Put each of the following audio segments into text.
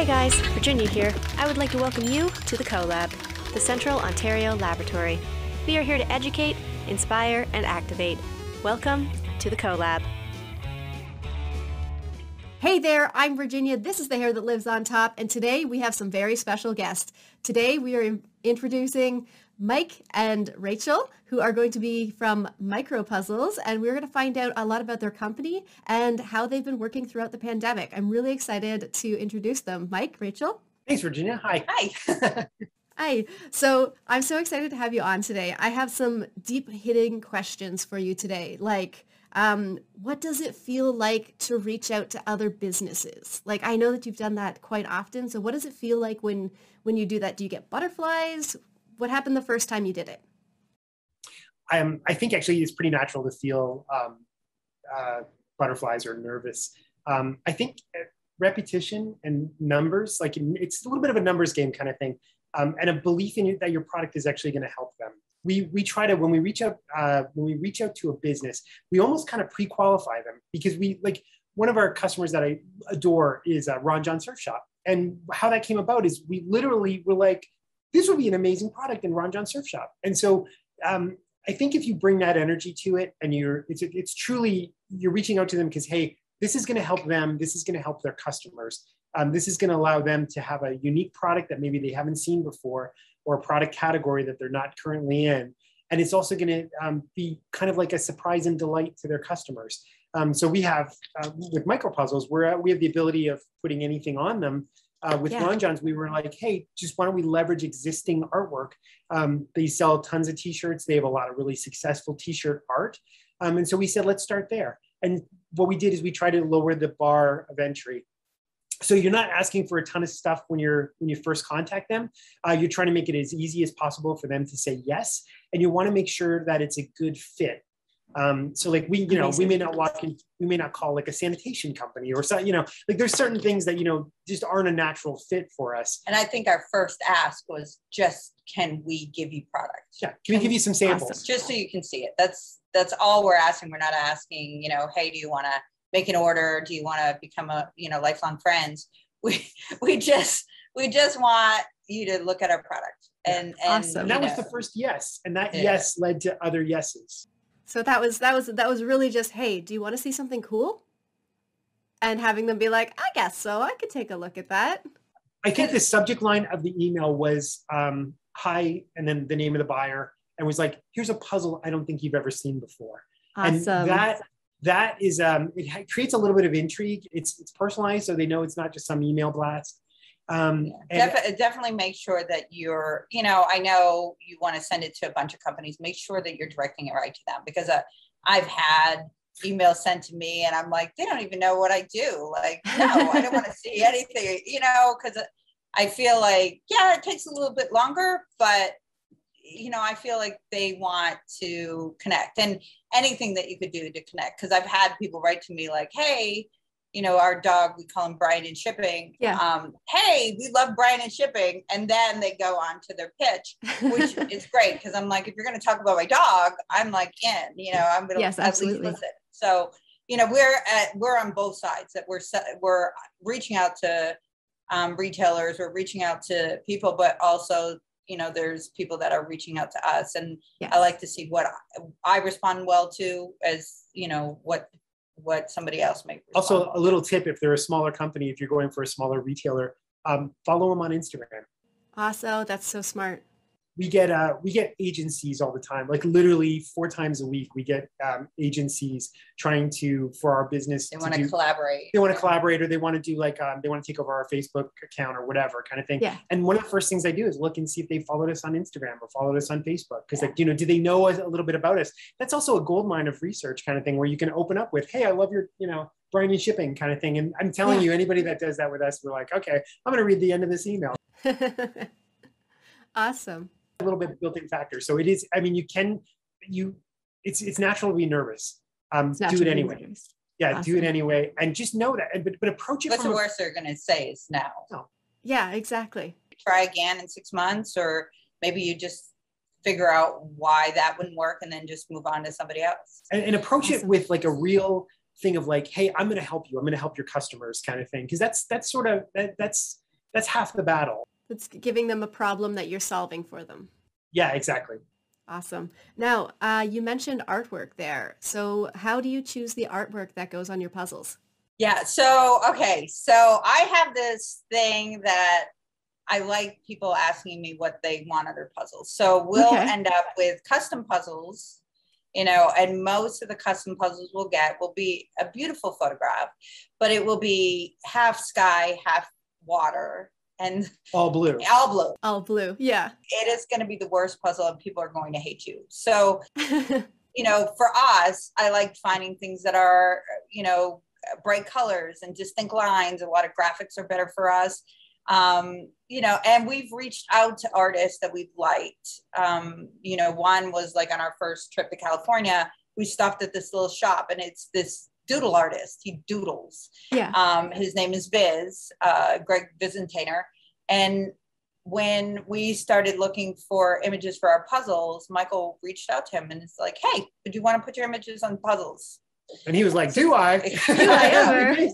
Hey guys, Virginia here. I would like to welcome you to the CoLab, the Central Ontario Laboratory. We are here to educate, inspire, and activate. Welcome to the CoLab. Hey there, I'm Virginia. This is the hair that lives on top, and today we have some very special guests. Today we are in- introducing Mike and Rachel, who are going to be from Micro Puzzles, and we're going to find out a lot about their company and how they've been working throughout the pandemic. I'm really excited to introduce them. Mike, Rachel. Thanks, Virginia. Hi. Hi. Hi. So I'm so excited to have you on today. I have some deep hitting questions for you today. Like, um, what does it feel like to reach out to other businesses? Like, I know that you've done that quite often. So what does it feel like when, when you do that? Do you get butterflies? What happened the first time you did it? Um, I think actually it's pretty natural to feel um, uh, butterflies or nervous. Um, I think uh, repetition and numbers, like it's a little bit of a numbers game kind of thing, um, and a belief in that your product is actually going to help them. We, we try to when we reach out uh, when we reach out to a business, we almost kind of pre-qualify them because we like one of our customers that I adore is uh, Ron Jon Surf Shop, and how that came about is we literally were like, this would be an amazing product in Ron Jon Surf Shop. And so um, I think if you bring that energy to it and you're, it's, it's truly, you're reaching out to them because, hey, this is going to help them. This is going to help their customers. Um, this is going to allow them to have a unique product that maybe they haven't seen before or a product category that they're not currently in. And it's also going to um, be kind of like a surprise and delight to their customers. Um, so we have uh, with micro puzzles, we're, we have the ability of putting anything on them uh, with yeah. Ron Jon's, we were like, hey, just why don't we leverage existing artwork? Um, they sell tons of t-shirts. They have a lot of really successful t-shirt art. Um, and so we said, let's start there. And what we did is we tried to lower the bar of entry. So you're not asking for a ton of stuff when you're when you first contact them. Uh, you're trying to make it as easy as possible for them to say yes, and you want to make sure that it's a good fit. Um, so like we, you know, we may not walk in, we may not call like a sanitation company or so, you know, like there's certain things that, you know, just aren't a natural fit for us. And I think our first ask was just, can we give you products? Yeah. Can, can we give you some samples? Awesome. Just so you can see it. That's, that's all we're asking. We're not asking, you know, Hey, do you want to make an order? Do you want to become a, you know, lifelong friends? We, we just, we just want you to look at our product and, yeah. and, awesome. and that was the first yes. And that yeah. yes led to other yeses. So that was that was that was really just, hey, do you want to see something cool? And having them be like, I guess so. I could take a look at that. I think the subject line of the email was um, hi, and then the name of the buyer, and was like, here's a puzzle I don't think you've ever seen before. Awesome. And that that is um, it creates a little bit of intrigue. It's it's personalized, so they know it's not just some email blast. Um, yeah, def- definitely make sure that you're, you know, I know you want to send it to a bunch of companies. Make sure that you're directing it right to them because uh, I've had emails sent to me and I'm like, they don't even know what I do. Like, no, I don't want to see anything, you know, because I feel like, yeah, it takes a little bit longer, but you know, I feel like they want to connect and anything that you could do to connect. Because I've had people write to me like, hey, you know, our dog, we call him Brian and Shipping. Yeah. Um, hey, we love Brian and Shipping. And then they go on to their pitch, which is great because I'm like, if you're going to talk about my dog, I'm like in, you know, I'm going to yes, at absolutely. least listen. So, you know, we're at, we're on both sides that we're, we're reaching out to um, retailers, we're reaching out to people, but also, you know, there's people that are reaching out to us. And yes. I like to see what I, I respond well to as, you know, what what somebody else may. Also, a little tip: if they're a smaller company, if you're going for a smaller retailer, um, follow them on Instagram. Also, that's so smart we get uh, we get agencies all the time. Like literally four times a week we get um, agencies trying to for our business they want to collaborate. they want to collaborate or they want to do like um, they want to take over our facebook account or whatever kind of thing. Yeah. and one of the first things i do is look and see if they followed us on instagram or followed us on facebook. Because yeah. like you know do they know a little bit about us? That's also a gold mine of research kind of thing where you can open up with hey i love your you know Brian and shipping kind of thing. And i'm telling yeah. you anybody that does that with us we're like okay i'm going to read the end of this email. Awesome a little bit of built-in factor. So it is. I mean, you can you. It's it's natural to be nervous. Um, do it anyway. Yeah, awesome. do it anyway, and just know that. But but approach it. What's the worst a, they're going to say is no. No. Yeah, exactly. Try again in six months, or maybe you just figure out why that wouldn't work, and then just move on to somebody else. And, and approach awesome. it with like a real thing of like, hey, I'm going to help you. I'm going to help your customers, kind of thing. Because that's that's sort of that, that's that's half the battle. It's giving them a problem that you're solving for them. Yeah, exactly. Awesome. Now, uh, you mentioned artwork there. So how do you choose the artwork that goes on your puzzles? Yeah. So, okay. So I have this thing that I like people asking me what they want of their puzzles. So we'll okay. end up with custom puzzles, you know, and most of the custom puzzles we'll get will be a beautiful photograph, but it will be half sky, half water, and all blue. All blue. All blue. Yeah. It is going to be the worst puzzle and people are going to hate you. So, you know, for us, I like finding things that are, you know, bright colors and distinct lines. A lot of graphics are better for us. Um, you know, and we've reached out to artists that we've liked. Um, you know, one was like on our first trip to California, we stopped at this little shop and it's this doodle artist. He doodles. Yeah. Um, his name is Viz, uh, Greg Vizentainer. And when we started looking for images for our puzzles, Michael reached out to him and it's like, hey, would you want to put your images on puzzles? And he was like, do I? do I ever?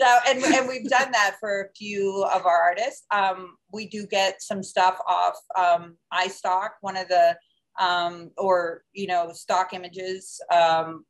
So, and, and we've done that for a few of our artists. Um, we do get some stuff off um, iStock, one of the, um, or, you know, stock images. Um,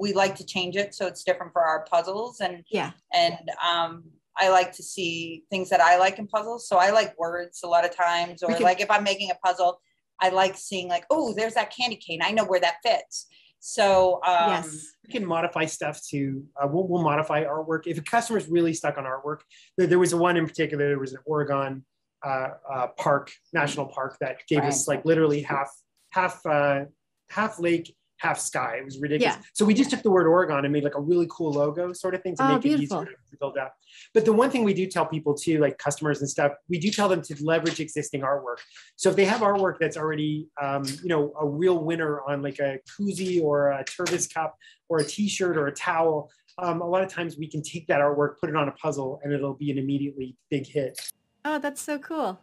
we like to change it so it's different for our puzzles and yeah and um I like to see things that I like in puzzles. So I like words a lot of times, or can, like if I'm making a puzzle, I like seeing like, oh, there's that candy cane. I know where that fits. So um, yes, we can modify stuff to. Uh, we'll, we'll, modify artwork if a customer's really stuck on artwork. There, there was a one in particular. There was an Oregon uh, uh, park, national park, that gave right. us like literally half half uh, half lake half sky. It was ridiculous. Yeah. So we just took the word Oregon and made like a really cool logo sort of thing to oh, make beautiful. it easier to build out. But the one thing we do tell people too, like customers and stuff, we do tell them to leverage existing artwork. So if they have artwork that's already, um, you know, a real winner on like a koozie or a Tervis cup or a t-shirt or a towel, um, a lot of times we can take that artwork, put it on a puzzle and it'll be an immediately big hit. Oh, that's so cool.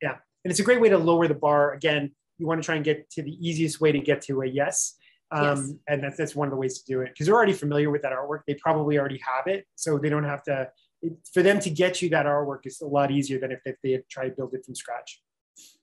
Yeah. And it's a great way to lower the bar. Again, you want to try and get to the easiest way to get to a yes um, yes. And that's, that's one of the ways to do it because they're already familiar with that artwork. They probably already have it. So they don't have to, it, for them to get you that artwork is a lot easier than if, if they had tried to build it from scratch.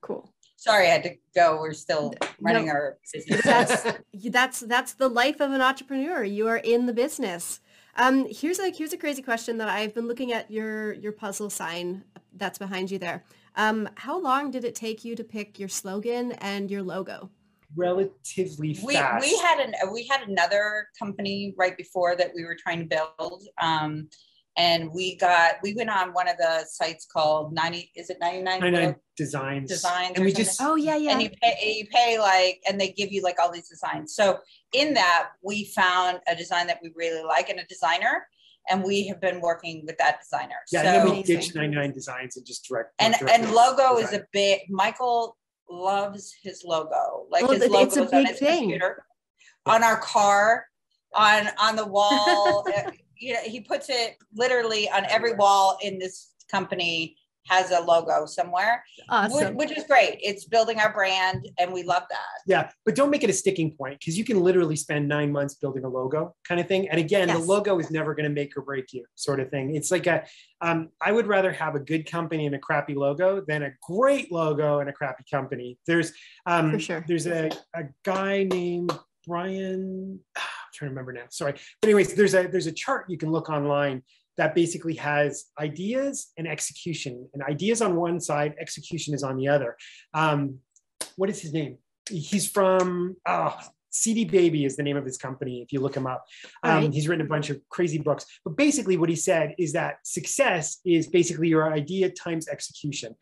Cool. Sorry, I had to go. We're still running no, our business. That's, that's, that's the life of an entrepreneur. You are in the business. Um, here's a here's a crazy question that I've been looking at your your puzzle sign that's behind you there. Um, how long did it take you to pick your slogan and your logo? Relatively we, fast. We had an we had another company right before that we were trying to build. Um, and we got we went on one of the sites called 90 is it 99 99 designs designs and we something? just oh yeah yeah and you pay you pay like and they give you like all these designs so in that we found a design that we really like and a designer and we have been working with that designer yeah so, and then we ditched 99 designs and just direct and direct and logo design. is a big michael loves his logo. Like well, his logo is on his thing. computer, on our car, on on the wall. You know, he puts it literally on every wall in this company has a logo somewhere, awesome. which, which, is great. It's building our brand, and we love that. Yeah, but don't make it a sticking point because you can literally spend nine months building a logo, kind of thing. And again, yes. the logo is never going to make or break you, sort of thing. It's like a, um, I would rather have a good company and a crappy logo than a great logo and a crappy company. There's, um, For sure. There's a, a guy named Brian. I'm trying to remember now. Sorry, but anyways, there's a there's a chart you can look online that basically has ideas and execution. And ideas on one side, execution is on the other. Um, what is his name? He's from oh, CD Baby is the name of his company. If you look him up, um, right. he's written a bunch of crazy books. But basically, what he said is that success is basically your idea times execution.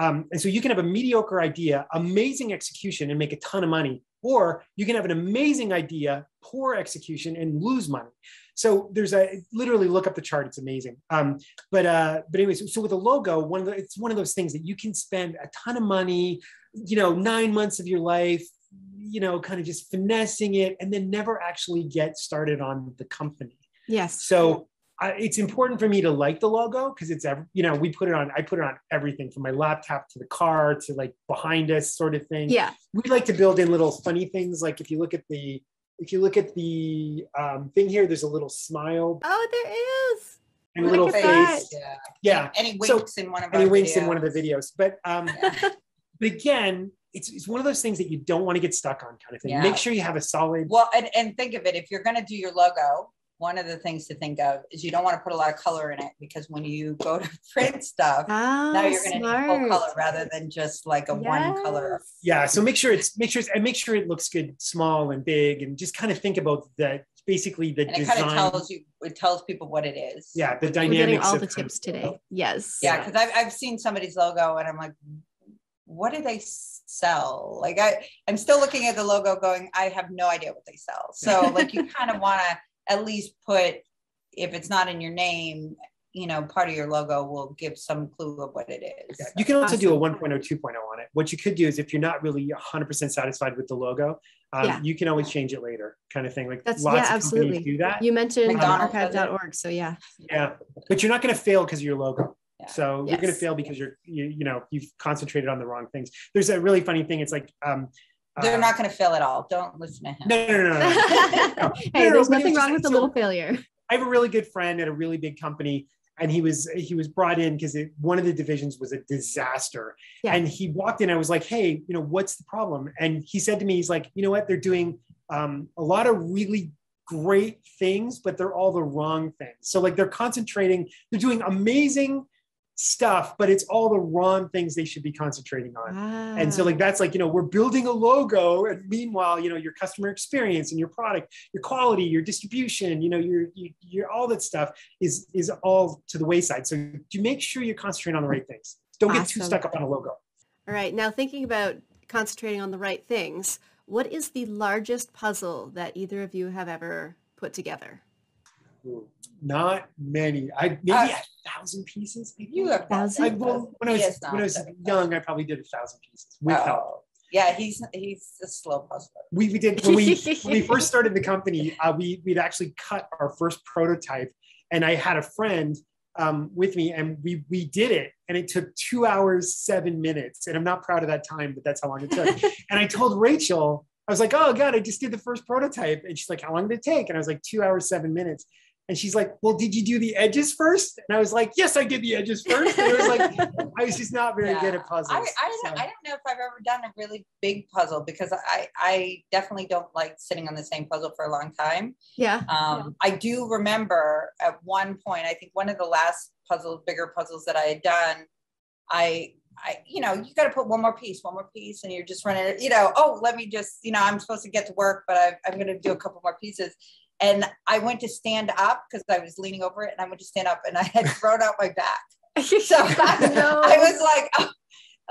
Um, and so you can have a mediocre idea, amazing execution, and make a ton of money, or you can have an amazing idea, poor execution, and lose money. So there's a literally look up the chart. It's amazing. Um, but uh, but anyways, so with a logo, one of the, it's one of those things that you can spend a ton of money, you know, nine months of your life, you know, kind of just finessing it, and then never actually get started on the company. Yes. So I, it's important for me to like the logo because it's every, you know we put it on I put it on everything from my laptop to the car to like behind us sort of thing. Yeah. We like to build in little funny things like if you look at the if you look at the um, thing here, there's a little smile. Oh, there is. and a little Look face. at Yeah. Yeah. And he So- winks in one of And he winks videos. in one of the videos. But um, but again, it's, it's one of those things that you don't want to get stuck on kind of thing. Yeah. Make sure you have a solid Well, and, and think of it, if you're gonna do your logo, one of the things to think of is you don't want to put a lot of color in it because when you go to print stuff, Ah, now you're gonna need full color rather than just like a one color. Yeah so make sure it's make sure it's, and make sure it looks good small and big and just kind of think about that basically the And it kind of tells you, it tells people what it is. yeah the We're dynamics getting all of the kind of- tips today. Yes. Yeah, because I've, I've seen somebody's logo and I'm like, what do they sell? Like I, I'm still looking at the logo going, I have no idea what they sell. So like you kind of want to at least put, if it's not in your name, you know, part of your logo will give some clue of what it is. Yeah, you can also do a Awesome. 1.0 2.0 on it what you could do is if you're not really 100% satisfied with the logo um, Yeah. you can always change it later kind of thing like That's- lots yeah, of companies absolutely. do that You mentioned McDonald's does archive.org. So yeah. yeah but you're not going to fail because of your logo Yeah. so you're going to fail because you're you, you know you've concentrated on the wrong things there's a really funny thing it's like um They're uh, not going to fail at all. Don't listen to him. no no no no, no. hey, there's but nothing wrong just- with a little failure. I have a really good friend at a really big company, and he was he was brought in because one of the divisions was a disaster. Yeah. And he walked in. I was like, "Hey, you know, what's the problem?" And he said to me, "He's like, you know what? They're doing um, a lot of really great things, but they're all the wrong things. So like they're concentrating, they're doing amazing stuff, but it's all the wrong things they should be concentrating on." And so Ah. like that's like, you know, we're building a logo and meanwhile, you know, your customer experience and your product, your quality, your distribution, you know, your you, your all that stuff is is all to the wayside. So you make sure you're concentrating on the right things. Don't get too stuck up on a logo. All right. Now, thinking about concentrating on the right things, what is the largest puzzle that either of you have ever put together? Not many. I maybe Uh, thousand pieces. Maybe. You have Thousand? I, well, when I was when I was young, I probably did a thousand pieces with help. Oh, yeah, he's he's a slow puzzler. we, we did when we when we first started the company uh, we we'd actually cut our first prototype and i had a friend um, with me and we we did it and it took two hours seven minutes and i'm not proud of that time but that's how long it took and i told rachel i was like oh god i just did the first prototype and she's like how long did it take and i was like two hours seven minutes and she's like well did you do the edges first and i was like yes i did the edges first and it was like i was just not very good at puzzles I, I, so. don't, I don't know if I've ever done a really big puzzle because I, I definitely don't like sitting on the same puzzle for a long time. Yeah. Um, I do remember at one point, I think one of the last puzzles, bigger puzzles that I had done, I, I, you know, you got to put one more piece, one more piece, and you're just running it, you know, oh, let me just, you know, I'm supposed to get to work, but I, I'm going to do a couple more pieces. And I went to stand up because I was leaning over it and I went to stand up and I had thrown out my back. So I, No. I was like, oh,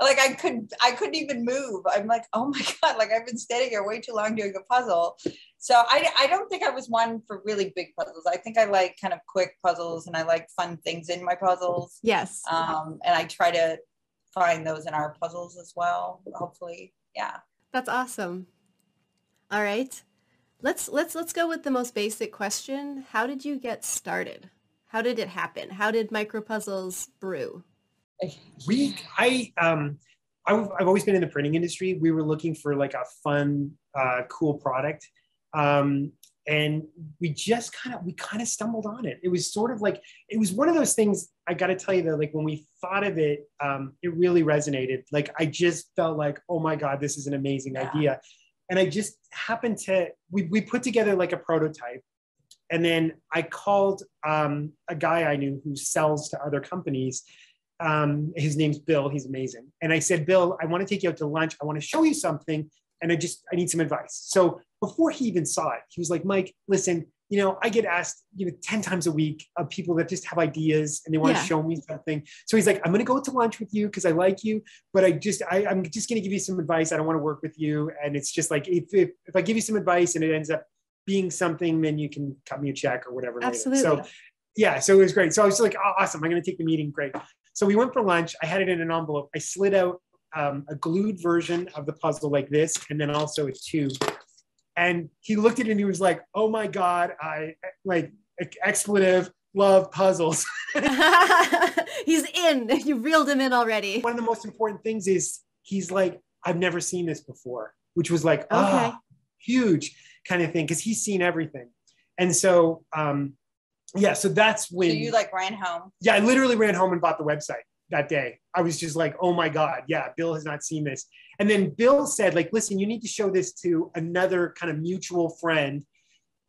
like I couldn't, I couldn't even move. I'm like, oh my god, like I've been standing here way too long doing a puzzle. So I, I don't think I was one for really big puzzles. I think I like kind of quick puzzles and I like fun things in my puzzles. Yes. Um, and I try to find those in our puzzles as well. Hopefully, yeah. That's awesome. All right. Let's let's let's go with the most basic question. How did you get started? How did it happen? How did micro puzzles brew? we i um I've, I've always been in the printing industry we were looking for like a fun uh, cool product um and we just kind of we kind of stumbled on it it was sort of like it was one of those things i got to tell you that like when we thought of it um it really resonated like i just felt like oh my god this is an amazing Yeah. idea and i just happened to we, we put together like a prototype and then i called um, a guy i knew who sells to other companies um, his name's Bill. He's amazing. And I said, Bill, I want to take you out to lunch. I want to show you something. And I just, I need some advice. So before he even saw it, he was like, Mike, listen, you know, I get asked, you know, 10 times a week of people that just have ideas and they want Yeah. to show me something. So he's like, I'm going to go to lunch with you because I like you, but I just, I, I'm just going to give you some advice. I don't want to work with you. And it's just like, if, if, if I give you some advice and it ends up being something, then you can cut me a check or whatever. later." Absolutely. So yeah, so it was great. So I was like, oh, awesome. I'm going to take the meeting. Great. So we went for lunch. I had it in an envelope. I slid out um, a glued version of the puzzle like this, and then also a tube. And he looked at it and he was like, "Oh my god, I like expletive love puzzles." He's in. You reeled him in already. One of the most important things is he's like, "I've never seen this before," which was like, Okay. ah, huge kind of thing because he's seen everything. And so um, yeah, so that's when so you like ran home. Yeah, I literally ran home and bought the website that day. I was just like, oh my God, yeah, Bill has not seen this. And then Bill said, like, listen, you need to show this to another kind of mutual friend.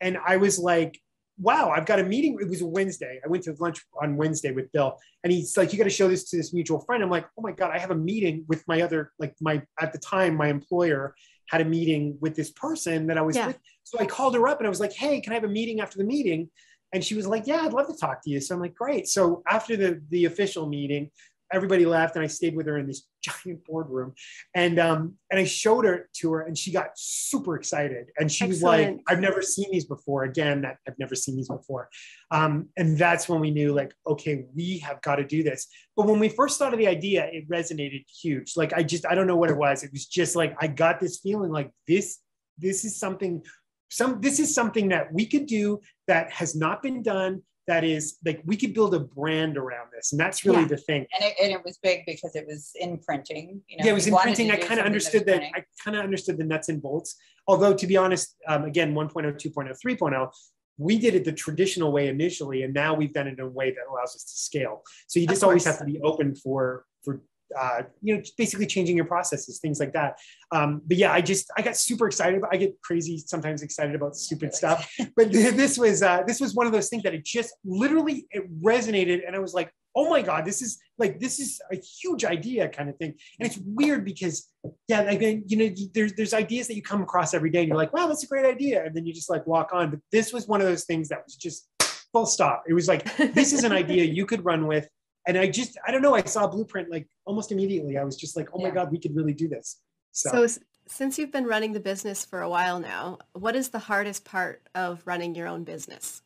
And I was like, wow, I've got a meeting. It was a Wednesday. I went to lunch on Wednesday with Bill, and he's like, you got to show this to this mutual friend. I'm like, oh my God, I have a meeting with my other, like my, at the time, my employer had a meeting with this person that I was yeah. with. So I called her up and I was like, hey, can I have a meeting after the meeting? And she was like, yeah, I'd love to talk to you. So I'm like, great. So after the, the official meeting, everybody left and I stayed with her in this giant boardroom. And um and I showed her to her and she got super excited. And she Excellent. was like I've never seen these before. Again that I've never seen these before. Um and that's when we knew like okay we have got to do this. But when we first started the idea it resonated huge. Like I just I don't know what it was. It was just like I got this feeling like this this is something some this is something that we could do that has not been done that is like we could build a brand around this and that's really yeah. the thing. And it, and it was big because it was in printing you know, yeah it was in printing. i kind of understood that, that i kind of understood the nuts and bolts. Although to be honest um, again 1.0 2.0 3.0 we did it the traditional way initially and now we've done it in a way that allows us to scale. So you just always have to be open for for uh, you know, basically changing your processes, things like that. Um, but yeah, I just I got super excited. I get crazy sometimes excited about stupid stuff. But this was uh, this was one of those things that it just literally it resonated, and I was like, oh my god, this is like this is a huge idea kind of thing. And it's weird because yeah, like you know, there's there's ideas that you come across every day, and you're like, wow, that's a great idea, and then you just like walk on. But this was one of those things that was just full stop. It was like this is an idea you could run with and I just I don't know I saw blueprint like almost immediately. I was just like, oh my god, we could really do this. So. so since you've been running the business for a while now, what is the hardest part of running your own business?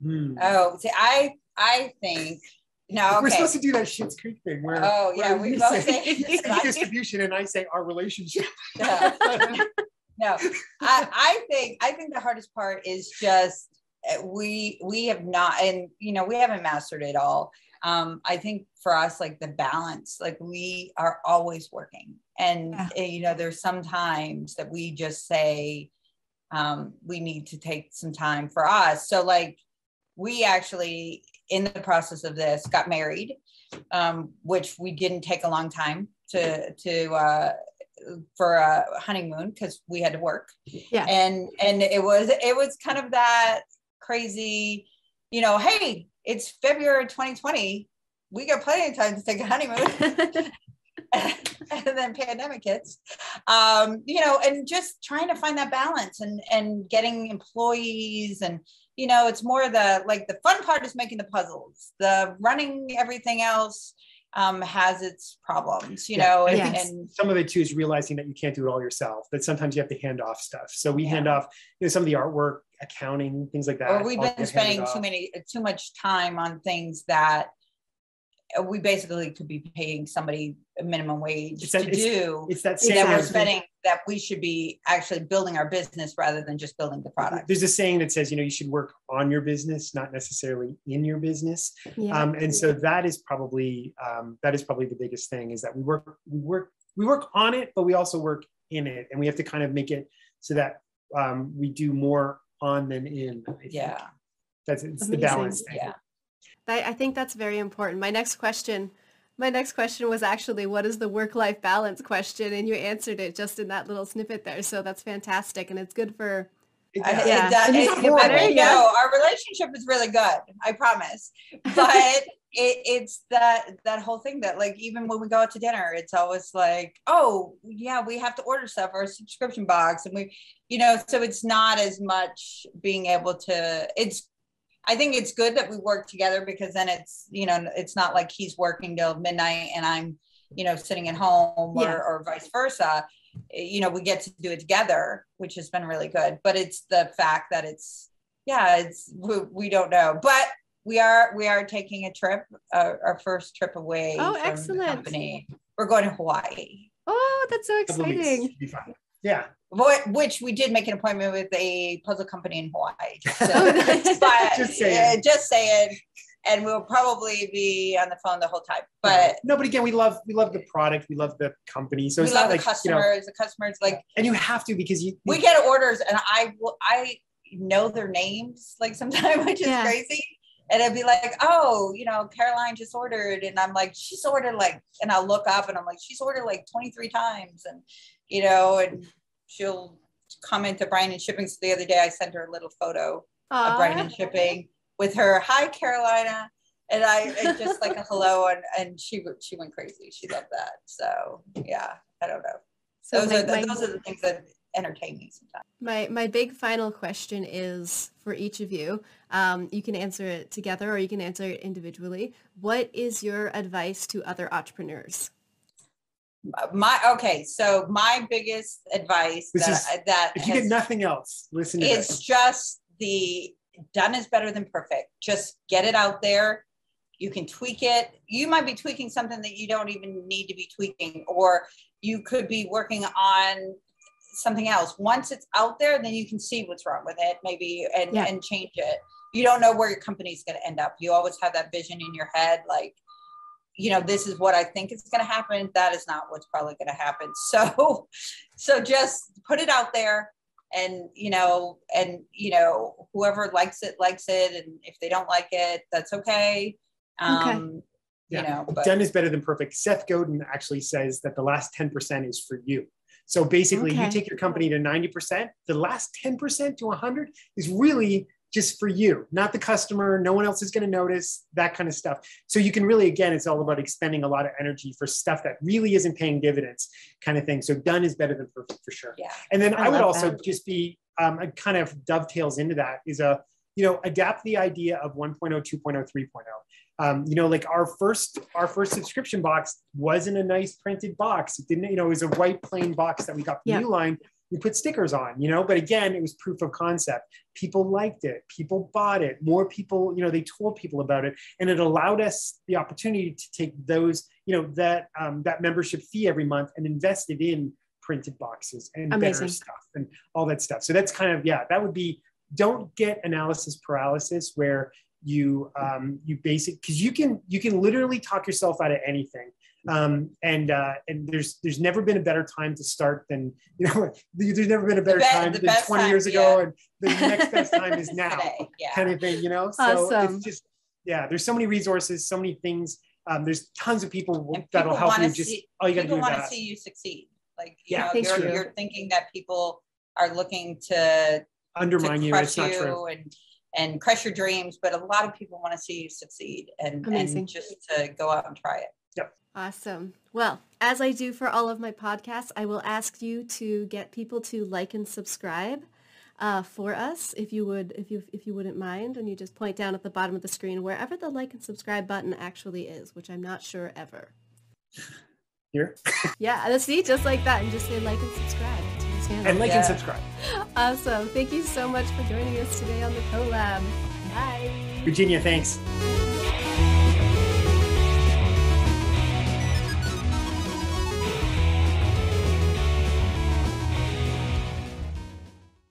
Hmm. Oh, see, I I think no, okay. We're supposed to do that Schitt's Creek thing where oh yeah, where we both say, say distribution and I say our relationship. no, no. I, I think I think the hardest part is just eh, we we have not and you know we haven't mastered it all um, I think for us, like the balance, like we are always working. And, yeah. Eh, you know, there's some times that we just say, um, we need to take some time for us. So, like, we actually, in the process of this, got married, um, which we didn't take a long time to, to, uh, for a honeymoon because we had to work yeah and and it was it was kind of that crazy you know hey it's February 2020. We got plenty of time to take a honeymoon. and then pandemic hits um, you know and just trying to find that balance and and getting employees and you know it's more the like the fun part is making the puzzles the running everything else um, has its problems, you yeah. know, and, yes. and, some of it too is realizing that you can't do it all yourself. That sometimes you have to hand off stuff. So we yeah. hand off, you know, some of the artwork, accounting, things like that. Or we've been spending too many, too much time on things that we basically could be paying somebody a minimum wage that, to it's, do. It's that that we're spending that we should be actually building our business rather than just building the product. There's a saying that says, you know, you should work on your business, not necessarily in your business. Yeah. Um, and so that is probably um, that is probably the biggest thing is that we work we work we work on it, but we also work in it, and we have to kind of make it so that um, we do more on than in. Yeah, that's it's the balance. Yeah. I, I think that's very important. My next question, my next question was actually, what is the work-life balance question? And you answered it just in that little snippet there. So that's fantastic. And it's good for, yeah. It, does, it, it, better, yeah. no, our relationship is really good. I promise. But it, it's that that whole thing that like even when we go out to dinner, it's always like, oh yeah, we have to order stuff or a subscription box, and we, you know, so it's not as much being able to. It's I think it's good that we work together because then it's, you know, it's not like he's working till midnight and I'm, you know, sitting at home or, yeah. or vice versa. You know, we get to do it together, which has been really good. But it's the fact that it's, yeah, it's, we, we don't know. But we are, we are taking a trip, uh, our first trip away. Oh, excellent. company. We're going to Hawaii. Oh, that's so exciting. Yeah which we did make an appointment with a puzzle company in Hawaii. So, but just saying. Uh, just saying. And we'll probably be on the phone the whole time. But no, but again, we love we love the product, we love the company. So we it's love not the like customers. You know, the customers like, and you have to because you we get orders, and I will I know their names like sometimes, which is yeah. crazy. And it'd be like, oh, you know, Caroline just ordered. And I'm like, she's ordered like, and I'll look up and I'm like, she's ordered like 23 times. And, you know, and she'll comment to Brian and Shipping. So the other day I sent her a little photo Aww. of Brian and Shipping with her, hi, Carolina. And I and just like a hello, and, and she she went crazy. She loved that. So yeah, I don't know. So those are the, my, those are the things that entertain me sometimes. My my big final question is for each of you. Um, you can answer it together or you can answer it individually. What is your advice to other entrepreneurs? My okay, so my biggest advice this that is, that if you has, get nothing else, listen to it's this. just the done is better than perfect. Just get it out there. You can tweak it. You might be tweaking something that you don't even need to be tweaking, or you could be working on something else. Once it's out there, then you can see what's wrong with it, maybe, and, yeah. and change it. You don't know where your company's going to end up. You always have that vision in your head, like, you know, this is what I think is going to happen. That is not what's probably going to happen. So, so just put it out there and, you know, and, you know, whoever likes it, likes it. And if they don't like it, that's okay. Um, okay. Yeah. You know, but, done is better than perfect. Seth Godin actually says that the last 10% is for you. So basically, okay. you take your company to 90%, the last 10% to 100 is really just for you, not the customer. No one else is going to notice that kind of stuff. So you can really, again, it's all about expending a lot of energy for stuff that really isn't paying dividends, kind of thing. So done is better than perfect for sure. Yeah. And then I, I would also that. just be um, it kind of dovetails into that is a you know adapt the idea of 1.0, 2.0, 3.0 um, you know, like our first our first subscription box wasn't a nice printed box. It didn't, you know, it was a white plain box that we got from yeah. Uline. We put stickers on, you know, but again, it was proof of concept. People liked it. People bought it. More people, you know, they told people about it, and it allowed us the opportunity to take those, you know, that um, that membership fee every month and invest it in printed boxes and Amazing. better stuff and all that stuff. So that's kind of yeah, that would be don't get analysis paralysis where you um, you basic because you can you can literally talk yourself out of anything. Um, and uh, and there's there's never been a better time to start than you know there's never been a better time than 20 time, years ago yeah. and the next best time is now yeah. kind of thing you know? So awesome. it's just yeah there's so many resources so many things. Um, there's tons of people and that'll people help you just see, all you gotta do want to see you succeed. Like you yeah, know you're, you're, thinking that people are looking to undermine to you it's not true. and and crush your dreams, but a lot of people want to see you succeed and, and just to go out and try it. Yep. Awesome. Well, as I do for all of my podcasts, I will ask you to get people to like and subscribe uh, for us, if you would, if you if you wouldn't mind, and you just point down at the bottom of the screen wherever the like and subscribe button actually is, which I'm not sure ever. Here. yeah, let's see, just like that, and just say like and subscribe channel. And like yeah. and subscribe. Awesome. Thank you so much for joining us today on the CoLab. Bye. Virginia, thanks.